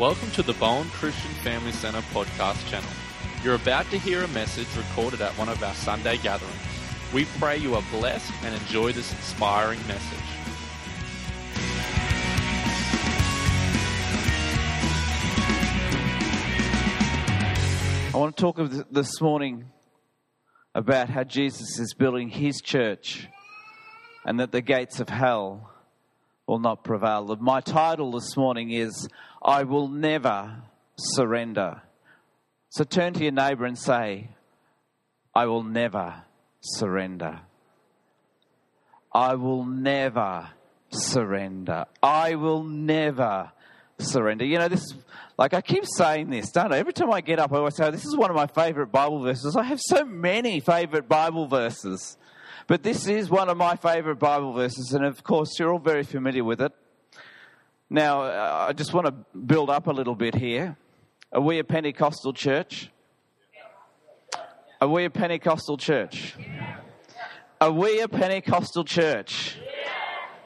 Welcome to the Bowen Christian Family Centre podcast channel. You're about to hear a message recorded at one of our Sunday gatherings. We pray you are blessed and enjoy this inspiring message. I want to talk this morning about how Jesus is building his church and that the gates of hell will not prevail. My title this morning is I Will Never Surrender. So turn to your neighbor and say, I will never surrender. I will never surrender. I will never surrender. You know, this, like I keep saying this, don't I? Every time I get up, I always say, This is one of my favorite Bible verses. I have so many favorite Bible verses. But this is one of my favorite Bible verses, and of course, you're all very familiar with it. Now, uh, I just want to build up a little bit here. Are we a Pentecostal church? Are we a Pentecostal church? Are we a Pentecostal church?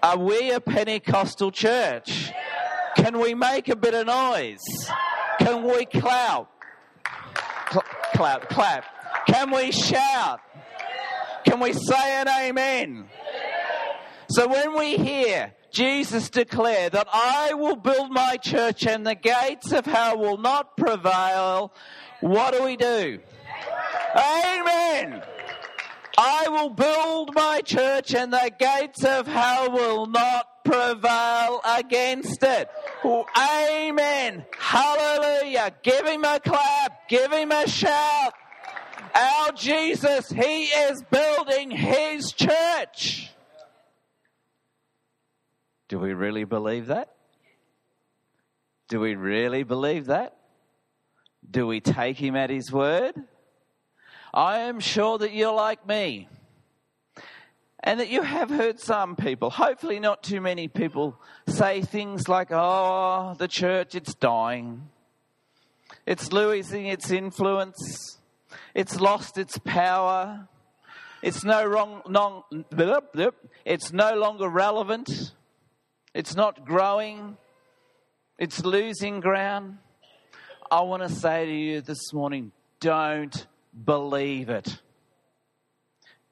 Are we a Pentecostal church? Can we make a bit of noise? Can we clap? Cl- clap, clap. Can we shout? Can we say an amen? So when we hear Jesus declare that I will build my church and the gates of hell will not prevail, what do we do? Amen. I will build my church and the gates of hell will not prevail against it. Amen. Hallelujah. Give him a clap. Give him a shout. Our Jesus, he is building his church. Do we really believe that? Do we really believe that? Do we take him at his word? I am sure that you're like me. And that you have heard some people, hopefully not too many people, say things like, oh, the church, it's dying. It's losing its influence. It's lost its power. It's no, wrong, non, it's no longer relevant. It's not growing. It's losing ground. I want to say to you this morning don't believe it.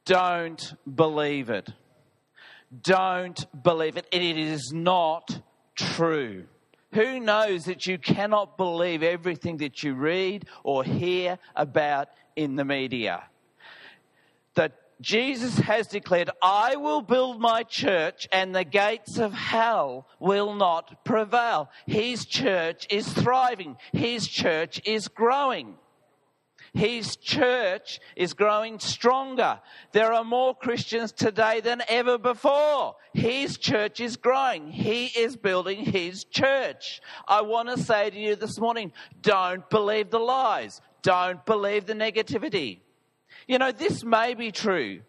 Don't believe it. Don't believe it. It is not true. Who knows that you cannot believe everything that you read or hear about in the media? That Jesus has declared, I will build my church and the gates of hell will not prevail. His church is thriving. His church is growing. His church is growing stronger. There are more Christians today than ever before. His church is growing. He is building his church. I want to say to you this morning don't believe the lies, don't believe the negativity. You know, this may be true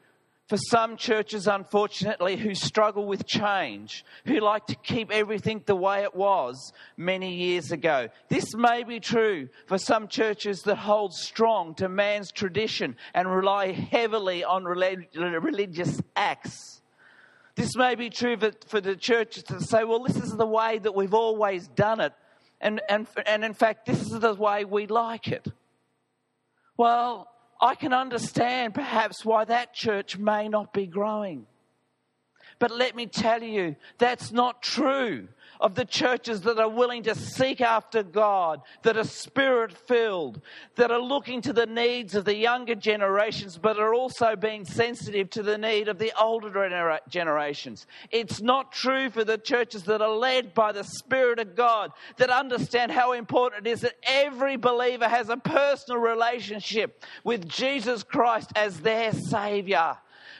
for some churches, unfortunately, who struggle with change, who like to keep everything the way it was many years ago. This may be true for some churches that hold strong to man's tradition and rely heavily on religious acts. This may be true for the churches that say, well, this is the way that we've always done it. And, and, and in fact, this is the way we like it. Well, I can understand perhaps why that church may not be growing. But let me tell you, that's not true of the churches that are willing to seek after God, that are spirit filled, that are looking to the needs of the younger generations, but are also being sensitive to the need of the older generations. It's not true for the churches that are led by the Spirit of God, that understand how important it is that every believer has a personal relationship with Jesus Christ as their Savior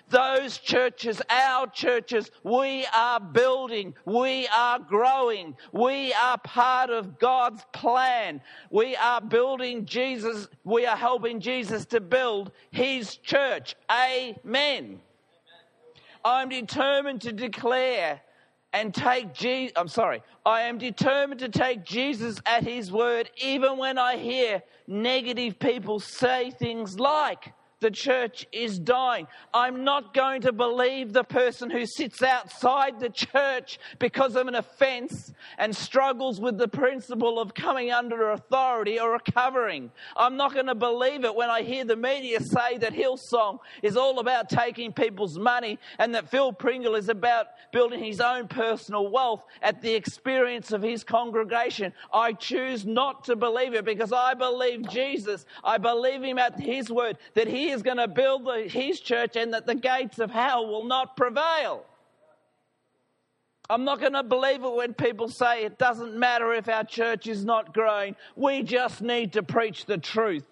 those churches, our churches, we are building, we are growing, we are part of God's plan. We are building Jesus, we are helping Jesus to build his church. Amen. I'm determined to declare and take Jesus, I'm sorry, I am determined to take Jesus at his word even when I hear negative people say things like, the church is dying. I'm not going to believe the person who sits outside the church because of an offense and struggles with the principle of coming under authority or recovering. I'm not going to believe it when I hear the media say that Hillsong is all about taking people's money and that Phil Pringle is about building his own personal wealth at the experience of his congregation. I choose not to believe it because I believe Jesus. I believe him at his word that he is going to build the, his church and that the gates of hell will not prevail. I'm not going to believe it when people say it doesn't matter if our church is not growing. We just need to preach the truth.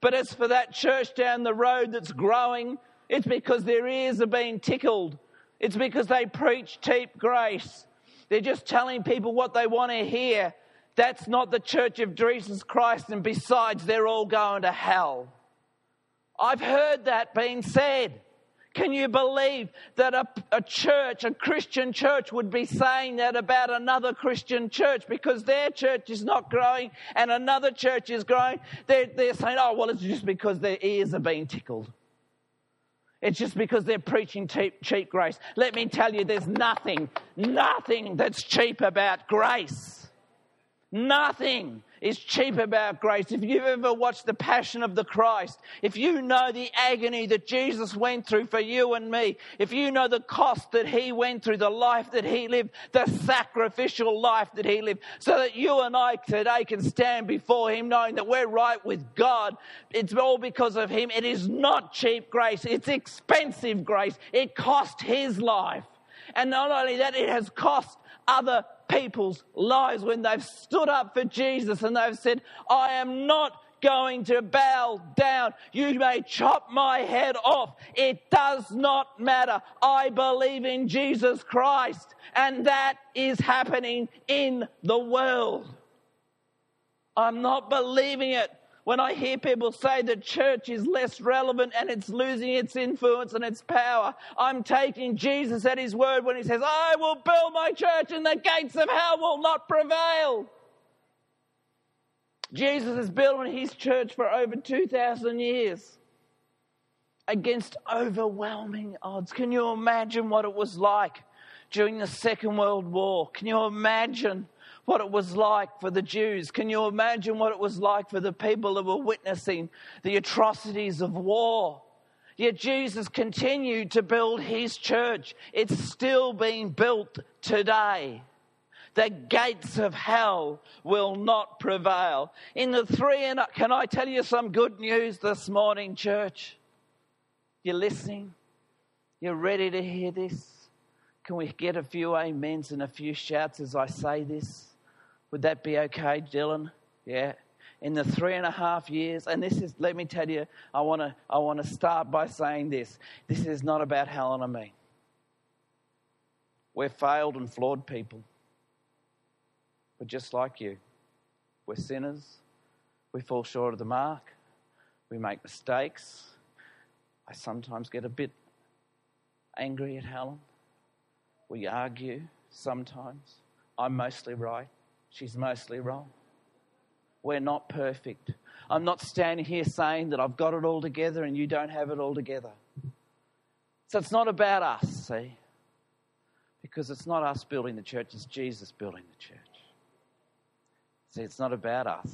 But as for that church down the road that's growing, it's because their ears are being tickled. It's because they preach cheap grace. They're just telling people what they want to hear. That's not the church of Jesus Christ, and besides, they're all going to hell. I've heard that being said. Can you believe that a, a, church, a Christian church, would be saying that about another Christian church because their church is not growing and another church is growing? They're, they're saying, oh, well, it's just because their ears are being tickled. It's just because they're preaching cheap, cheap grace. Let me tell you, there's nothing, nothing that's cheap about grace. Nothing is cheap about grace. If you've ever watched The Passion of the Christ, if you know the agony that Jesus went through for you and me, if you know the cost that he went through, the life that he lived, the sacrificial life that he lived, so that you and I today can stand before him knowing that we're right with God, it's all because of him. It is not cheap grace, it's expensive grace. It cost his life. And not only that, it has cost other people's lives when they've stood up for Jesus and they've said, I am not going to bow down. You may chop my head off. It does not matter. I believe in Jesus Christ, and that is happening in the world. I'm not believing it when I hear people say the church is less relevant and it's losing its influence and its power, I'm taking Jesus at his word when he says, I will build my church and the gates of hell will not prevail. Jesus has built his church for over 2,000 years against overwhelming odds. Can you imagine what it was like during the Second World War? Can you imagine what it was like for the Jews. Can you imagine what it was like for the people that were witnessing the atrocities of war? Yet Jesus continued to build his church. It's still being built today. The gates of hell will not prevail. In the three and can I tell you some good news this morning, church? You're listening? You're ready to hear this? Can we get a few amens and a few shouts as I say this? Would that be okay, Dylan? Yeah. In the three and a half years, and this is, let me tell you, I want to I wanna start by saying this. This is not about Helen and me. We're failed and flawed people. We're just like you. We're sinners. We fall short of the mark. We make mistakes. I sometimes get a bit angry at Helen. We argue sometimes. I'm mostly right. She's mostly wrong. We're not perfect. I'm not standing here saying that I've got it all together and you don't have it all together. So it's not about us, see? Because it's not us building the church, it's Jesus building the church. See, it's not about us,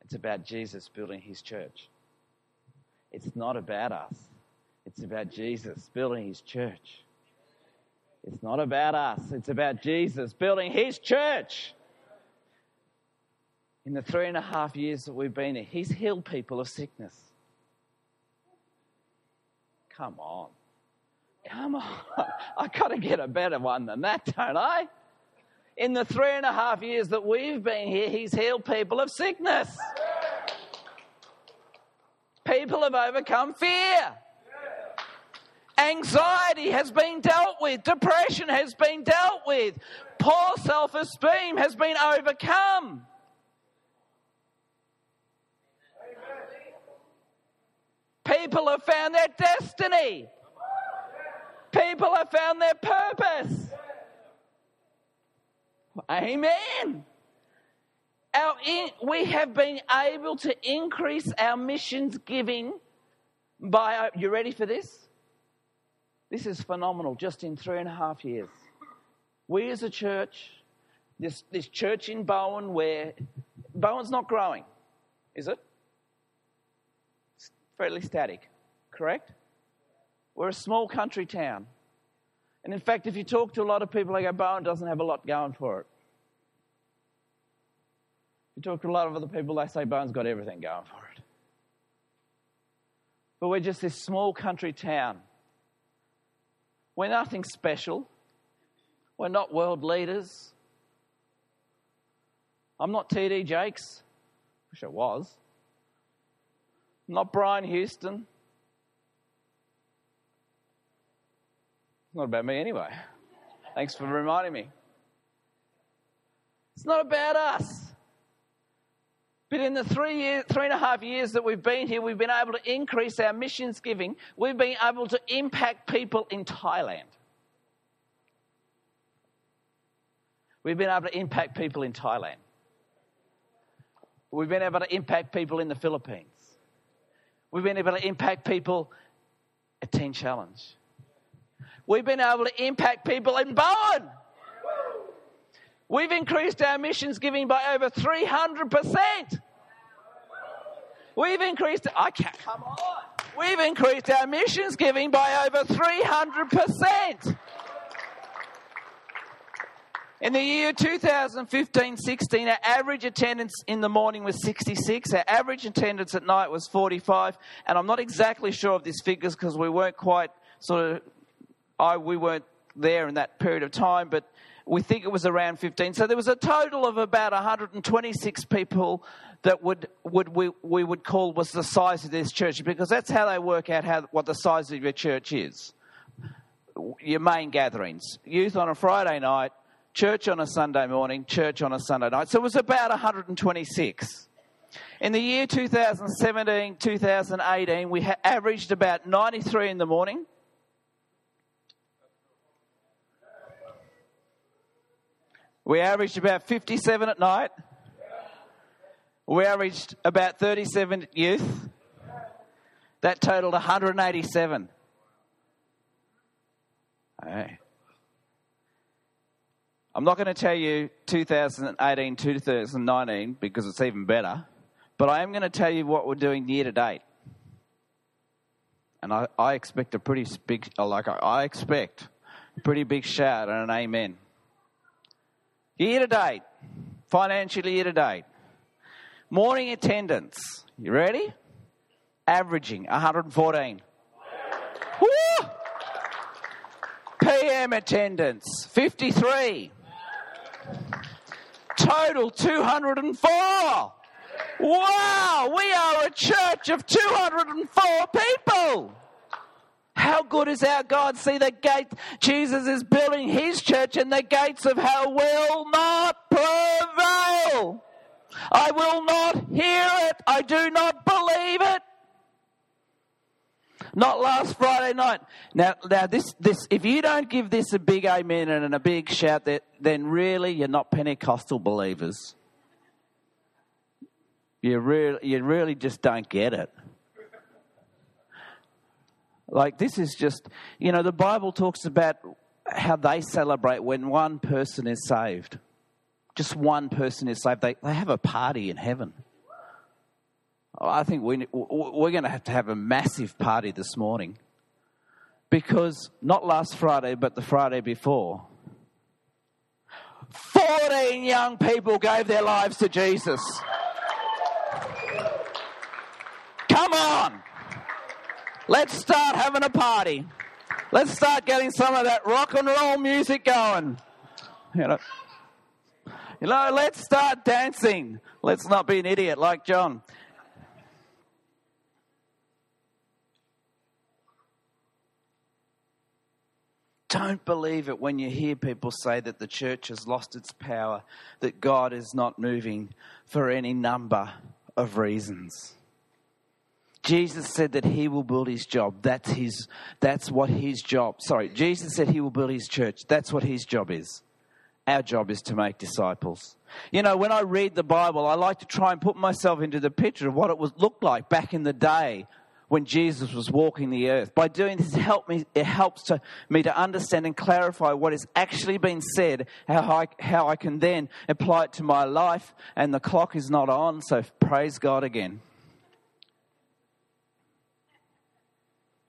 it's about Jesus building his church. It's not about us, it's about Jesus building his church. It's not about us, it's about Jesus building his church. In the three and a half years that we've been here, he's healed people of sickness. Come on. Come on. I got to get a better one than that, don't I? In the three and a half years that we've been here, he's healed people of sickness. People have overcome fear. Anxiety has been dealt with. Depression has been dealt with. Poor self esteem has been overcome. People have found their destiny. People have found their purpose. Amen. Our in, we have been able to increase our missions giving by, you ready for this? This is phenomenal, just in three and a half years. We as a church, this, this church in Bowen, where Bowen's not growing, is it? It's fairly static, correct? We're a small country town. And in fact, if you talk to a lot of people, they go, Bowen doesn't have a lot going for it. If You talk to a lot of other people, they say Bowen's got everything going for it. But we're just this small country town. We're nothing special. We're not world leaders. I'm not TD Jakes. Wish I was. I'm not Brian Houston. It's not about me anyway. Thanks for reminding me. It's not about us. But in the three, year, three and a half years that we've been here, we've been able to increase our missions giving. We've been able to impact people in Thailand. We've been able to impact people in Thailand. We've been able to impact people in the Philippines. We've been able to impact people at Teen Challenge. We've been able to impact people in Bowen. We've increased our missions giving by over 300%. We've increased, I can't, come on. We've increased our missions giving by over 300%. In the year 2015 16, our average attendance in the morning was 66. Our average attendance at night was 45. And I'm not exactly sure of these figures because we weren't quite sort of, I, we weren't there in that period of time, but we think it was around 15. So there was a total of about 126 people that would, would we, we would call was the size of this church because that's how they work out how, what the size of your church is. Your main gatherings. Youth on a Friday night, church on a Sunday morning, church on a Sunday night. So it was about 126. In the year 2017, 2018, we averaged about 93 in the morning, We averaged about 57 at night. We averaged about 37 youth. That totaled 187. Hey. I'm not going to tell you 2018, 2019 because it's even better, but I am going to tell you what we're doing year to date. And I, I expect a pretty big, like I expect a pretty big shout and an amen. Year to date, financially year to date, morning attendance, you ready? Averaging 114. Woo! PM attendance, 53. Total 204. Wow, we are a church of 204 people. How good is our God? See, the gate, Jesus is building his church, and the gates of hell will not prevail. I will not hear it. I do not believe it. Not last Friday night. Now, now this, this, if you don't give this a big amen and a big shout, that, then really you're not Pentecostal believers. You really, you really just don't get it. Like, this is just, you know, the Bible talks about how they celebrate when one person is saved. Just one person is saved. They, they have a party in heaven. I think we, we're going to have to have a massive party this morning. Because not last Friday, but the Friday before, 14 young people gave their lives to Jesus. Come on. Let's start having a party. Let's start getting some of that rock and roll music going. You know, you know, let's start dancing. Let's not be an idiot like John. Don't believe it when you hear people say that the church has lost its power, that God is not moving for any number of reasons. Jesus said that he will build his job. That's his that's what his job. Sorry, Jesus said he will build his church. That's what his job is. Our job is to make disciples. You know, when I read the Bible, I like to try and put myself into the picture of what it was looked like back in the day when Jesus was walking the earth. By doing this, help me, it helps to, me to understand and clarify what has actually been said, how I, how I can then apply it to my life, and the clock is not on, so praise God again.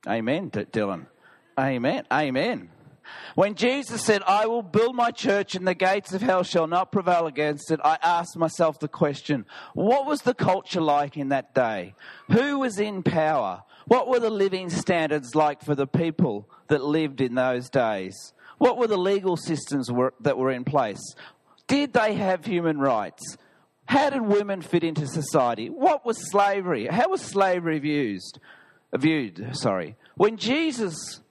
Amen, Dylan. Amen. Amen. When Jesus said, I will build my church and the gates of hell shall not prevail against it, I asked myself the question what was the culture like in that day? Who was in power? What were the living standards like for the people that lived in those days? What were the legal systems that were in place? Did they have human rights? How did women fit into society? What was slavery? How was slavery viewed? Viewed, sorry. When Jesus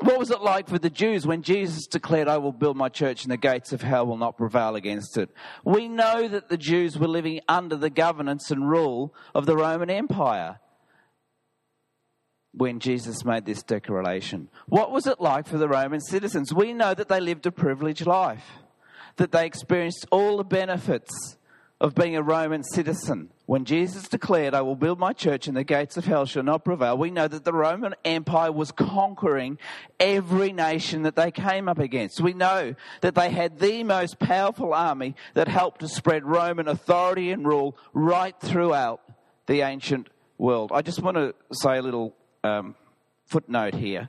what was it like for the Jews when Jesus declared, I will build my church and the gates of hell will not prevail against it? We know that the Jews were living under the governance and rule of the Roman Empire when Jesus made this declaration. What was it like for the Roman citizens? We know that they lived a privileged life, that they experienced all the benefits of being a Roman citizen. When Jesus declared, I will build my church and the gates of hell shall not prevail, we know that the Roman Empire was conquering every nation that they came up against. We know that they had the most powerful army that helped to spread Roman authority and rule right throughout the ancient world. I just want to say a little um, footnote here.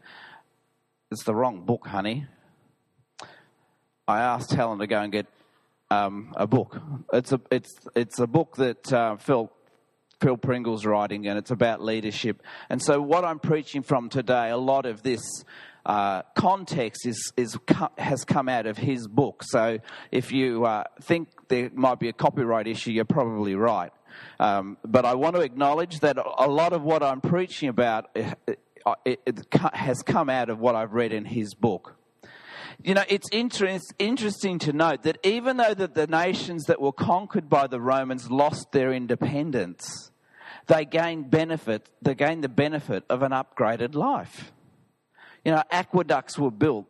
It's the wrong book, honey. I asked Helen to go and get um, a book. It's a it's it's a book that uh, Phil Phil Pringle's writing, and it's about leadership. And so, what I'm preaching from today, a lot of this. Uh, context is, is has come out of his book. So if you uh, think there might be a copyright issue, you're probably right. Um, but I want to acknowledge that a lot of what I'm preaching about it, it, it has come out of what I've read in his book. You know, it's interest, interesting to note that even though that the nations that were conquered by the Romans lost their independence, they gained benefit, they gained the benefit of an upgraded life. You know, aqueducts were built,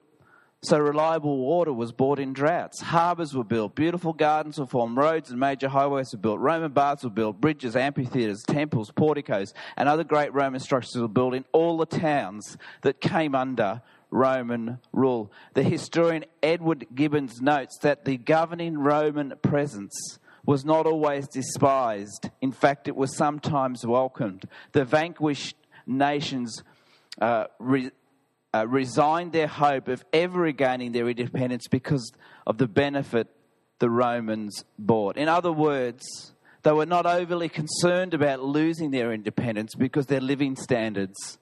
so reliable water was brought in droughts. Harbours were built, beautiful gardens were formed, roads and major highways were built, Roman baths were built, bridges, amphitheatres, temples, porticos, and other great Roman structures were built in all the towns that came under Roman rule. The historian Edward Gibbons notes that the governing Roman presence was not always despised. In fact, it was sometimes welcomed. The vanquished nations uh, re, uh, resigned their hope of ever regaining their independence because of the benefit the Romans brought. In other words, they were not overly concerned about losing their independence because their living standards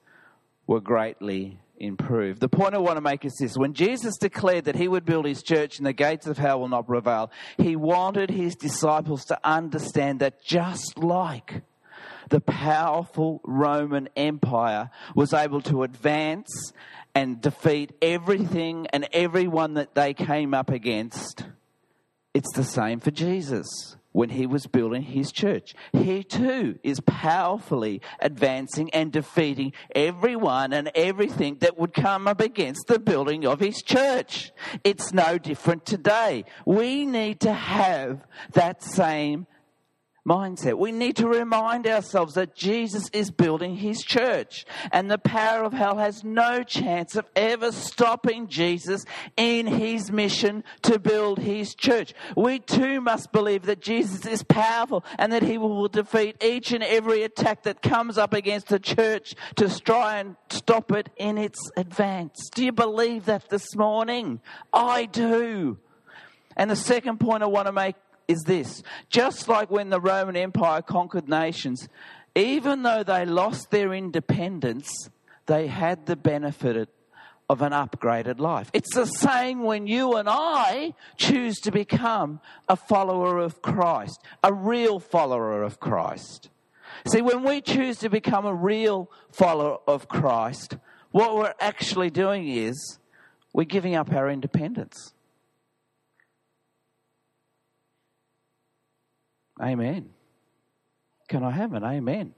were greatly improved. The point I want to make is this when Jesus declared that he would build his church and the gates of hell will not prevail, he wanted his disciples to understand that just like the powerful Roman Empire was able to advance and defeat everything and everyone that they came up against, it's the same for Jesus when he was building his church. He too is powerfully advancing and defeating everyone and everything that would come up against the building of his church. It's no different today. We need to have that same mindset. We need to remind ourselves that Jesus is building his church and the power of hell has no chance of ever stopping Jesus in his mission to build his church. We too must believe that Jesus is powerful and that he will defeat each and every attack that comes up against the church to try and stop it in its advance. Do you believe that this morning? I do. And the second point I want to make is this just like when the Roman Empire conquered nations, even though they lost their independence, they had the benefit of an upgraded life. It's the same when you and I choose to become a follower of Christ, a real follower of Christ. See, when we choose to become a real follower of Christ, what we're actually doing is we're giving up our independence. Amen. Can I have an amen?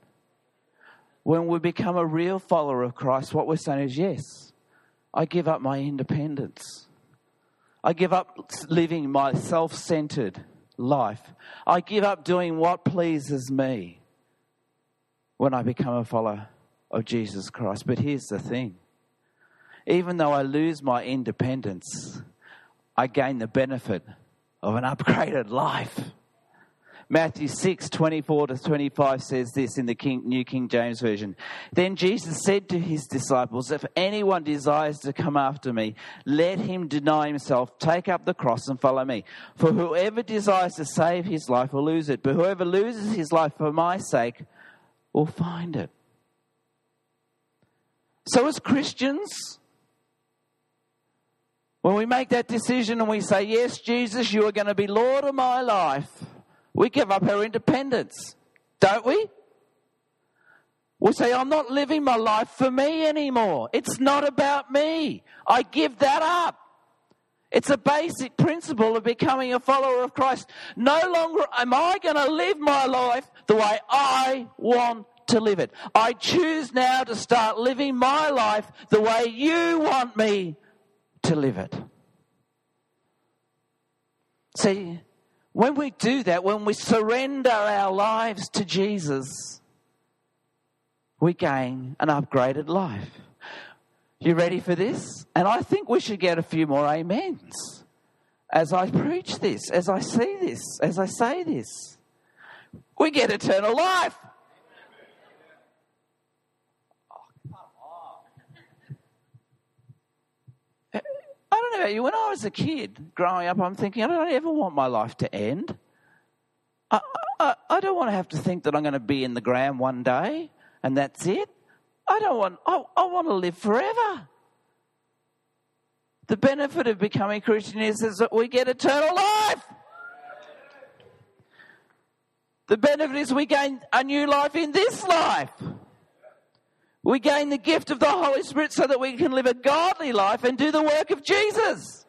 When we become a real follower of Christ, what we're saying is, yes, I give up my independence. I give up living my self centered life. I give up doing what pleases me when I become a follower of Jesus Christ. But here's the thing even though I lose my independence, I gain the benefit of an upgraded life. Matthew 6, 24 to 25 says this in the King, New King James Version. Then Jesus said to his disciples, If anyone desires to come after me, let him deny himself, take up the cross, and follow me. For whoever desires to save his life will lose it, but whoever loses his life for my sake will find it. So, as Christians, when we make that decision and we say, Yes, Jesus, you are going to be Lord of my life, we give up our independence, don't we? We say, I'm not living my life for me anymore. It's not about me. I give that up. It's a basic principle of becoming a follower of Christ. No longer am I going to live my life the way I want to live it. I choose now to start living my life the way you want me to live it. See, when we do that, when we surrender our lives to Jesus, we gain an upgraded life. You ready for this? And I think we should get a few more amens as I preach this, as I see this, as I say this. We get eternal life. About you. When I was a kid growing up, I'm thinking, I don't ever want my life to end. I, I, I don't want to have to think that I'm going to be in the ground one day and that's it. I don't want, I, I want to live forever. The benefit of becoming Christian is, is that we get eternal life. The benefit is we gain a new life in this life. We gain the gift of the Holy Spirit so that we can live a godly life and do the work of Jesus.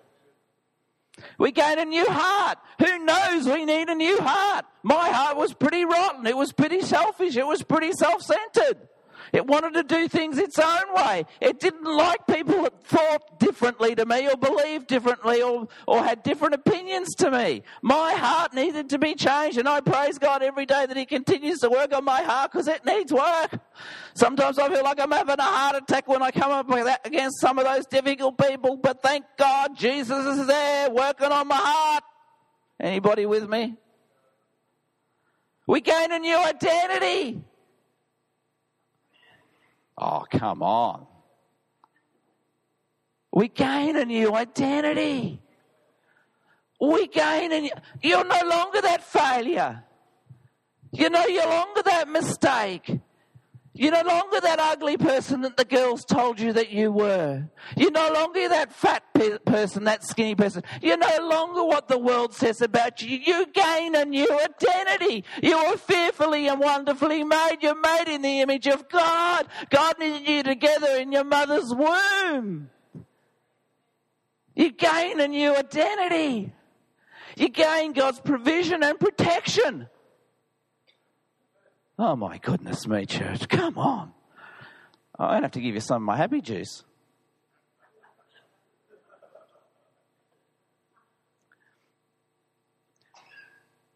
We gain a new heart. Who knows we need a new heart? My heart was pretty rotten. It was pretty selfish. It was pretty self centered. It wanted to do things its own way. It didn't like people that thought differently to me or believed differently or, or had different opinions to me. My heart needed to be changed, and I praise God every day that He continues to work on my heart because it needs work. Sometimes I feel like I'm having a heart attack when I come up against some of those difficult people, but thank God Jesus is there working on my heart. Anybody with me? We gain a new identity. Oh, come on. We gain a new identity. We gain a new, you're no longer that failure. You know, you're no longer that mistake. You're no longer that ugly person that the girls told you that you were. You're no longer that fat pe- person, that skinny person. You're no longer what the world says about you. You gain a new identity. You are fearfully and wonderfully made. You're made in the image of God. God knitted you together in your mother's womb. You gain a new identity. You gain God's provision and protection. Oh my goodness me, church. Come on. Oh, i don't have to give you some of my happy juice.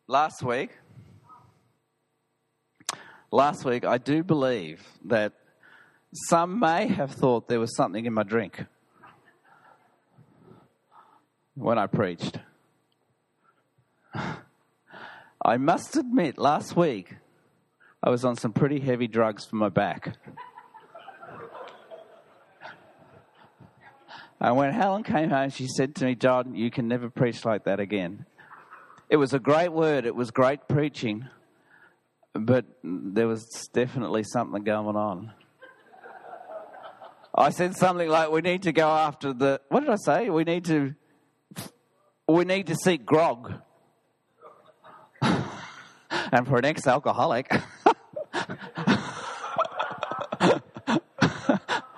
Last week, last week, I do believe that some may have thought there was something in my drink when I preached. I must admit, last week, I was on some pretty heavy drugs for my back. and when Helen came home, she said to me, John, you can never preach like that again. It was a great word, it was great preaching, but there was definitely something going on. I said something like, "We need to go after the." What did I say? We need to. We need to seek grog. And for an ex-alcoholic,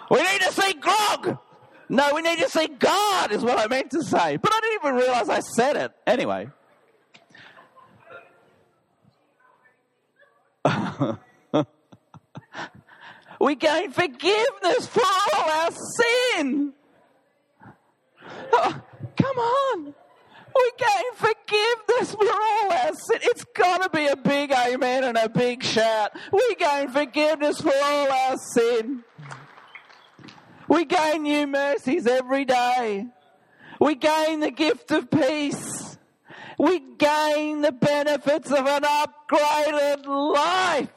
we need to see grog. No, we need to see God, is what I meant to say. But I didn't even realize I said it. Anyway. we gain forgiveness for all our sin. Oh, Come on. We gain forgiveness for all our sin. It's got to be a big amen and a big shout. We gain forgiveness for all our sin. We gain new mercies every day. We gain the gift of peace. We gain the benefits of an upgraded life.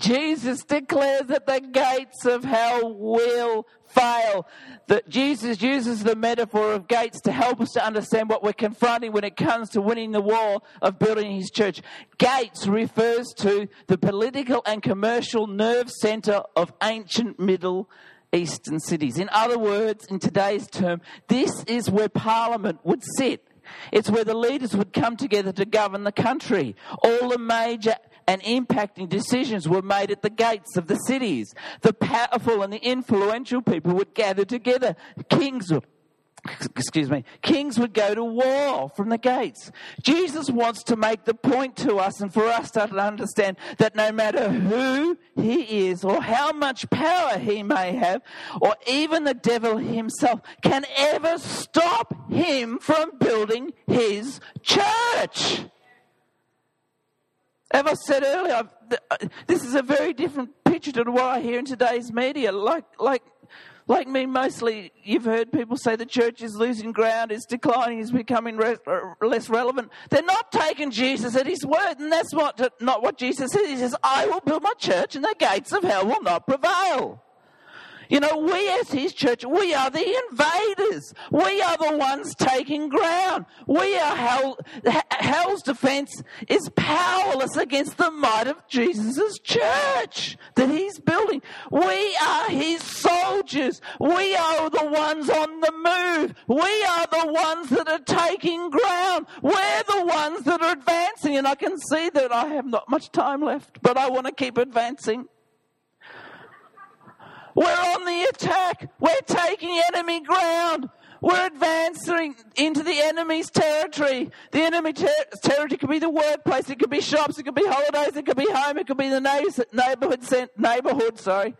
Jesus declares that the gates of hell will fail. That Jesus uses the metaphor of gates to help us to understand what we're confronting when it comes to winning the war of building his church. Gates refers to the political and commercial nerve center of ancient Middle Eastern cities. In other words, in today's term, this is where Parliament would sit. It's where the leaders would come together to govern the country. All the major and impacting decisions were made at the gates of the cities. The powerful and the influential people would gather together. Kings would excuse me, kings would go to war from the gates. Jesus wants to make the point to us and for us to understand that no matter who he is or how much power he may have, or even the devil himself can ever stop him from building his church. As I said earlier, uh, this is a very different picture to what I hear in today's media. Like, like, like me, mostly you've heard people say the church is losing ground, it's declining, it's becoming re- less relevant. They're not taking Jesus at his word, and that's what, not what Jesus says. He says, I will build my church, and the gates of hell will not prevail. You know, we as his church, we are the invaders. We are the ones taking ground. We are hell, hell's defense is powerless against the might of Jesus' church that he's building. We are his soldiers. We are the ones on the move. We are the ones that are taking ground. We're the ones that are advancing. And I can see that I have not much time left, but I want to keep advancing. We're on the attack. We're taking enemy ground. We're advancing into the enemy's territory. The enemy ter- territory could be the workplace, it could be shops, it could be holidays, it could be home, it could be the neighborhood. Neighborhood, sorry.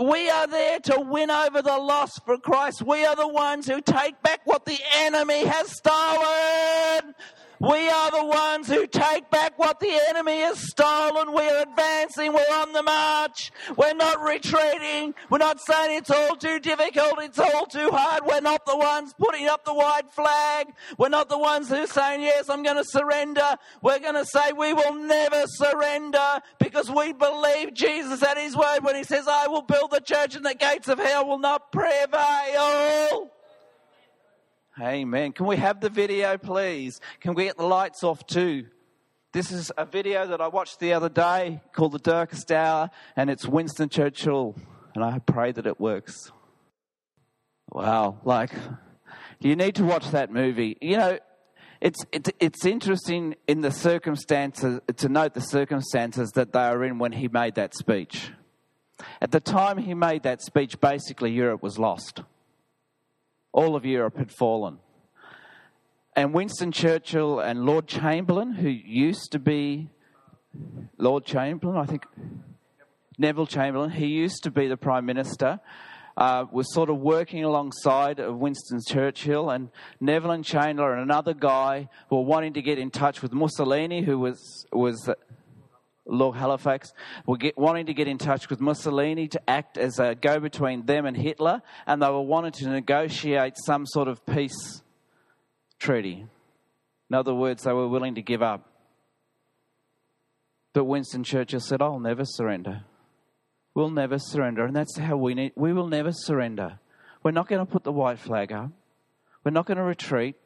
We are there to win over the lost for Christ. We are the ones who take back what the enemy has stolen. We are the ones who take back what the enemy has stolen. We're advancing. We're on the march. We're not retreating. We're not saying it's all too difficult. It's all too hard. We're not the ones putting up the white flag. We're not the ones who are saying, yes, I'm going to surrender. We're going to say we will never surrender because we believe Jesus at his word when he says, I will build the church and the gates of hell will not prevail. Amen. Can we have the video, please? Can we get the lights off too? This is a video that I watched the other day called The Darkest Hour, and it's Winston Churchill, and I pray that it works. Wow, like, you need to watch that movie. You know, it's, it's, it's interesting in the circumstances, to note the circumstances that they are in when he made that speech. At the time he made that speech, basically Europe was lost all of Europe had fallen. And Winston Churchill and Lord Chamberlain, who used to be Lord Chamberlain, I think, Neville Chamberlain, he used to be the Prime Minister, uh, was sort of working alongside of Winston Churchill, and Neville and Chamberlain and another guy were wanting to get in touch with Mussolini, who was was Lord Halifax were get, wanting to get in touch with Mussolini to act as a go between them and Hitler, and they were wanting to negotiate some sort of peace treaty. In other words, they were willing to give up. But Winston Churchill said, I'll never surrender. We'll never surrender. And that's how we need, we will never surrender. We're not going to put the white flag up. We're not going to retreat.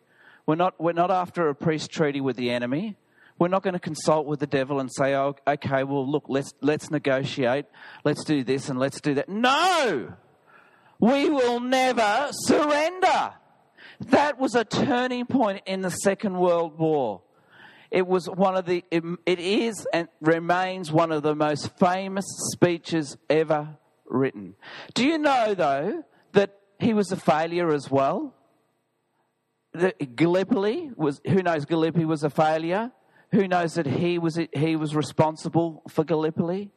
We're not, we're not after a peace treaty with the enemy. We're not going to consult with the devil and say, oh, okay, well, look, let's, let's negotiate. Let's do this and let's do that. No! We will never surrender. That was a turning point in the Second World War. It was one of the, it, it is and remains one of the most famous speeches ever written. Do you know, though, that he was a failure as well? Gallipoli was, who knows, Gallipoli was a failure? Who knows that he was, he was responsible for Gallipoli?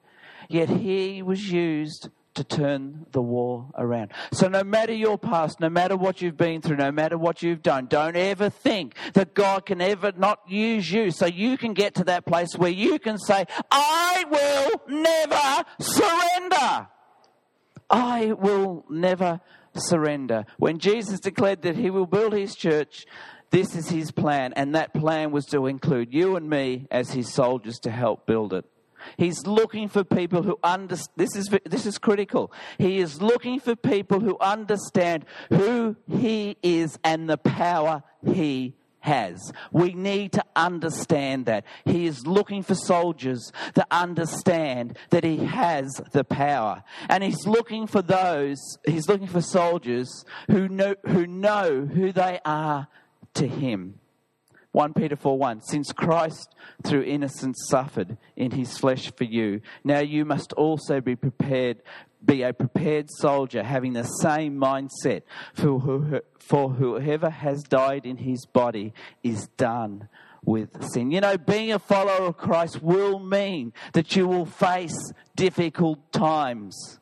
Yet he was used to turn the war around. So, no matter your past, no matter what you've been through, no matter what you've done, don't ever think that God can ever not use you so you can get to that place where you can say, I will never surrender. I will never surrender. When Jesus declared that he will build his church, this is his plan, and that plan was to include you and me as his soldiers to help build it. He's looking for people who understand. This is, this is critical. He is looking for people who understand who he is and the power he has. We need to understand that. He is looking for soldiers to understand that he has the power. And he's looking for those, he's looking for soldiers who know, who know who they are to him. 1 Peter 4 1 Since Christ through innocence suffered in his flesh for you, now you must also be prepared, be a prepared soldier, having the same mindset. For, who, for whoever has died in his body is done with sin. You know, being a follower of Christ will mean that you will face difficult times.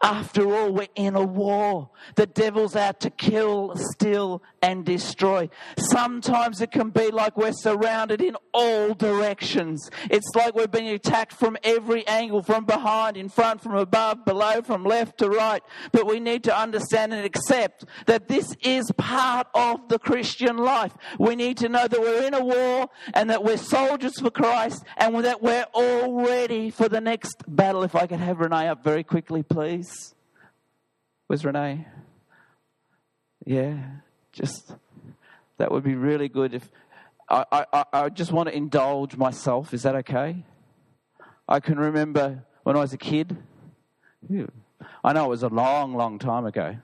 After all, we're in a war. The devil's out to kill, steal, and destroy. Sometimes it can be like we're surrounded in all directions. It's like we're being attacked from every angle, from behind, in front, from above, below, from left to right. But we need to understand and accept that this is part of the Christian life. We need to know that we're in a war and that we're soldiers for Christ and that we're all ready for the next battle. If I could have Renee up very quickly, please. Where's Renee? Yeah, just that would be really good if I, I, I just want to indulge myself. Is that okay? I can remember when I was a kid. I know it was a long, long time ago.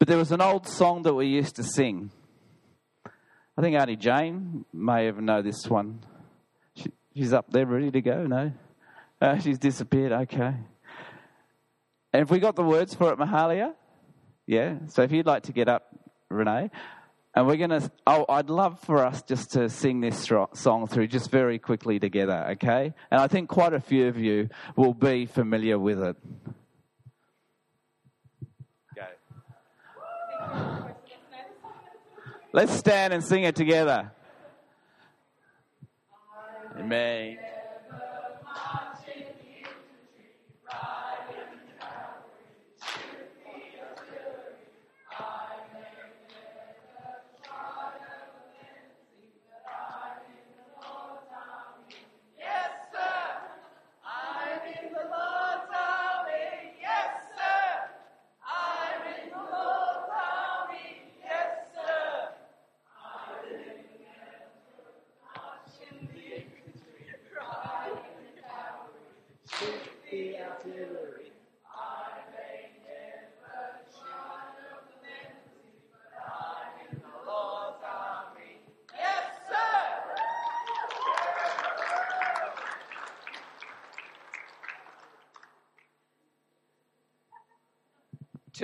But there was an old song that we used to sing. I think Auntie Jane may even know this one. She, she's up there ready to go, no? Uh, she's disappeared, okay. And if we got the words for it, Mahalia? Yeah. So if you'd like to get up, Renee. And we're going to, oh, I'd love for us just to sing this song through just very quickly together, okay? And I think quite a few of you will be familiar with it. Go. Let's stand and sing it together. Amen.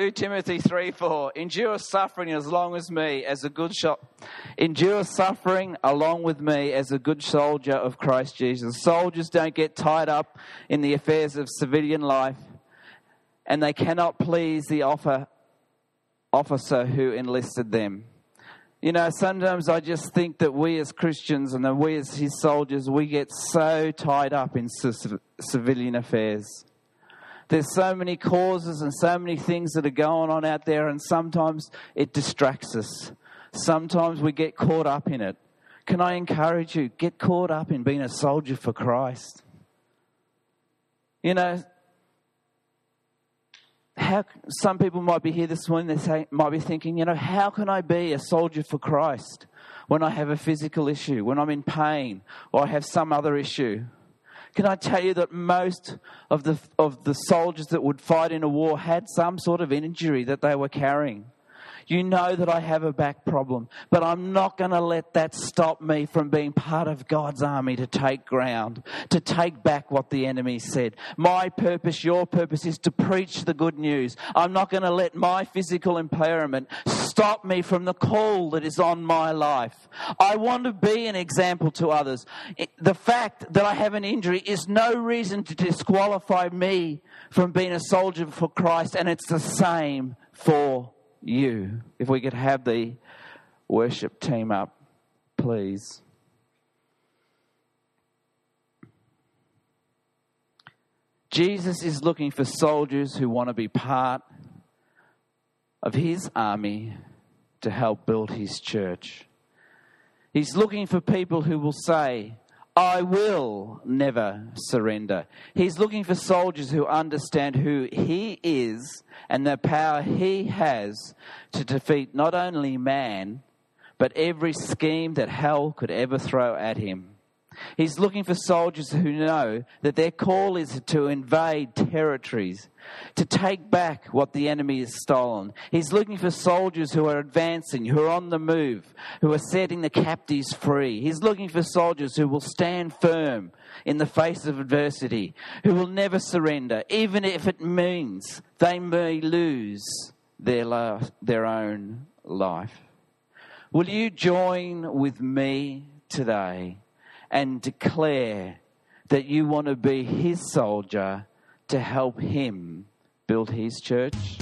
Two Timothy three four. Endure suffering as long as me, as a good shot. Endure suffering along with me as a good soldier of Christ Jesus. Soldiers don't get tied up in the affairs of civilian life, and they cannot please the offer, officer who enlisted them. You know, sometimes I just think that we as Christians and that we as his soldiers, we get so tied up in civilian affairs. There's so many causes and so many things that are going on out there, and sometimes it distracts us. Sometimes we get caught up in it. Can I encourage you? Get caught up in being a soldier for Christ. You know, how some people might be here this morning, they say, might be thinking, you know, how can I be a soldier for Christ when I have a physical issue, when I'm in pain, or I have some other issue? Can I tell you that most of the, of the soldiers that would fight in a war had some sort of injury that they were carrying? You know that I have a back problem, but I'm not going to let that stop me from being part of God's army to take ground, to take back what the enemy said. My purpose, your purpose is to preach the good news. I'm not going to let my physical impairment stop me from the call that is on my life. I want to be an example to others. The fact that I have an injury is no reason to disqualify me from being a soldier for Christ, and it's the same for you. If we could have the worship team up, please. Jesus is looking for soldiers who want to be part of his army to help build his church. He's looking for people who will say, I will never surrender. He's looking for soldiers who understand who he is and the power he has to defeat not only man, but every scheme that hell could ever throw at him. He's looking for soldiers who know that their call is to invade territories, to take back what the enemy has stolen. He's looking for soldiers who are advancing, who are on the move, who are setting the captives free. He's looking for soldiers who will stand firm in the face of adversity, who will never surrender, even if it means they may lose their, their own life. Will you join with me today? And declare that you want to be his soldier to help him build his church?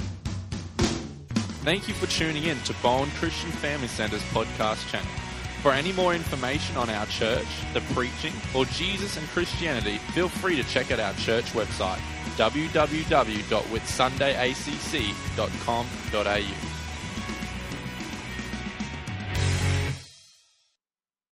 Thank you for tuning in to Bowen Christian Family Center's podcast channel. For any more information on our church, the preaching, or Jesus and Christianity, feel free to check out our church website www.whitsundayacc.com.au.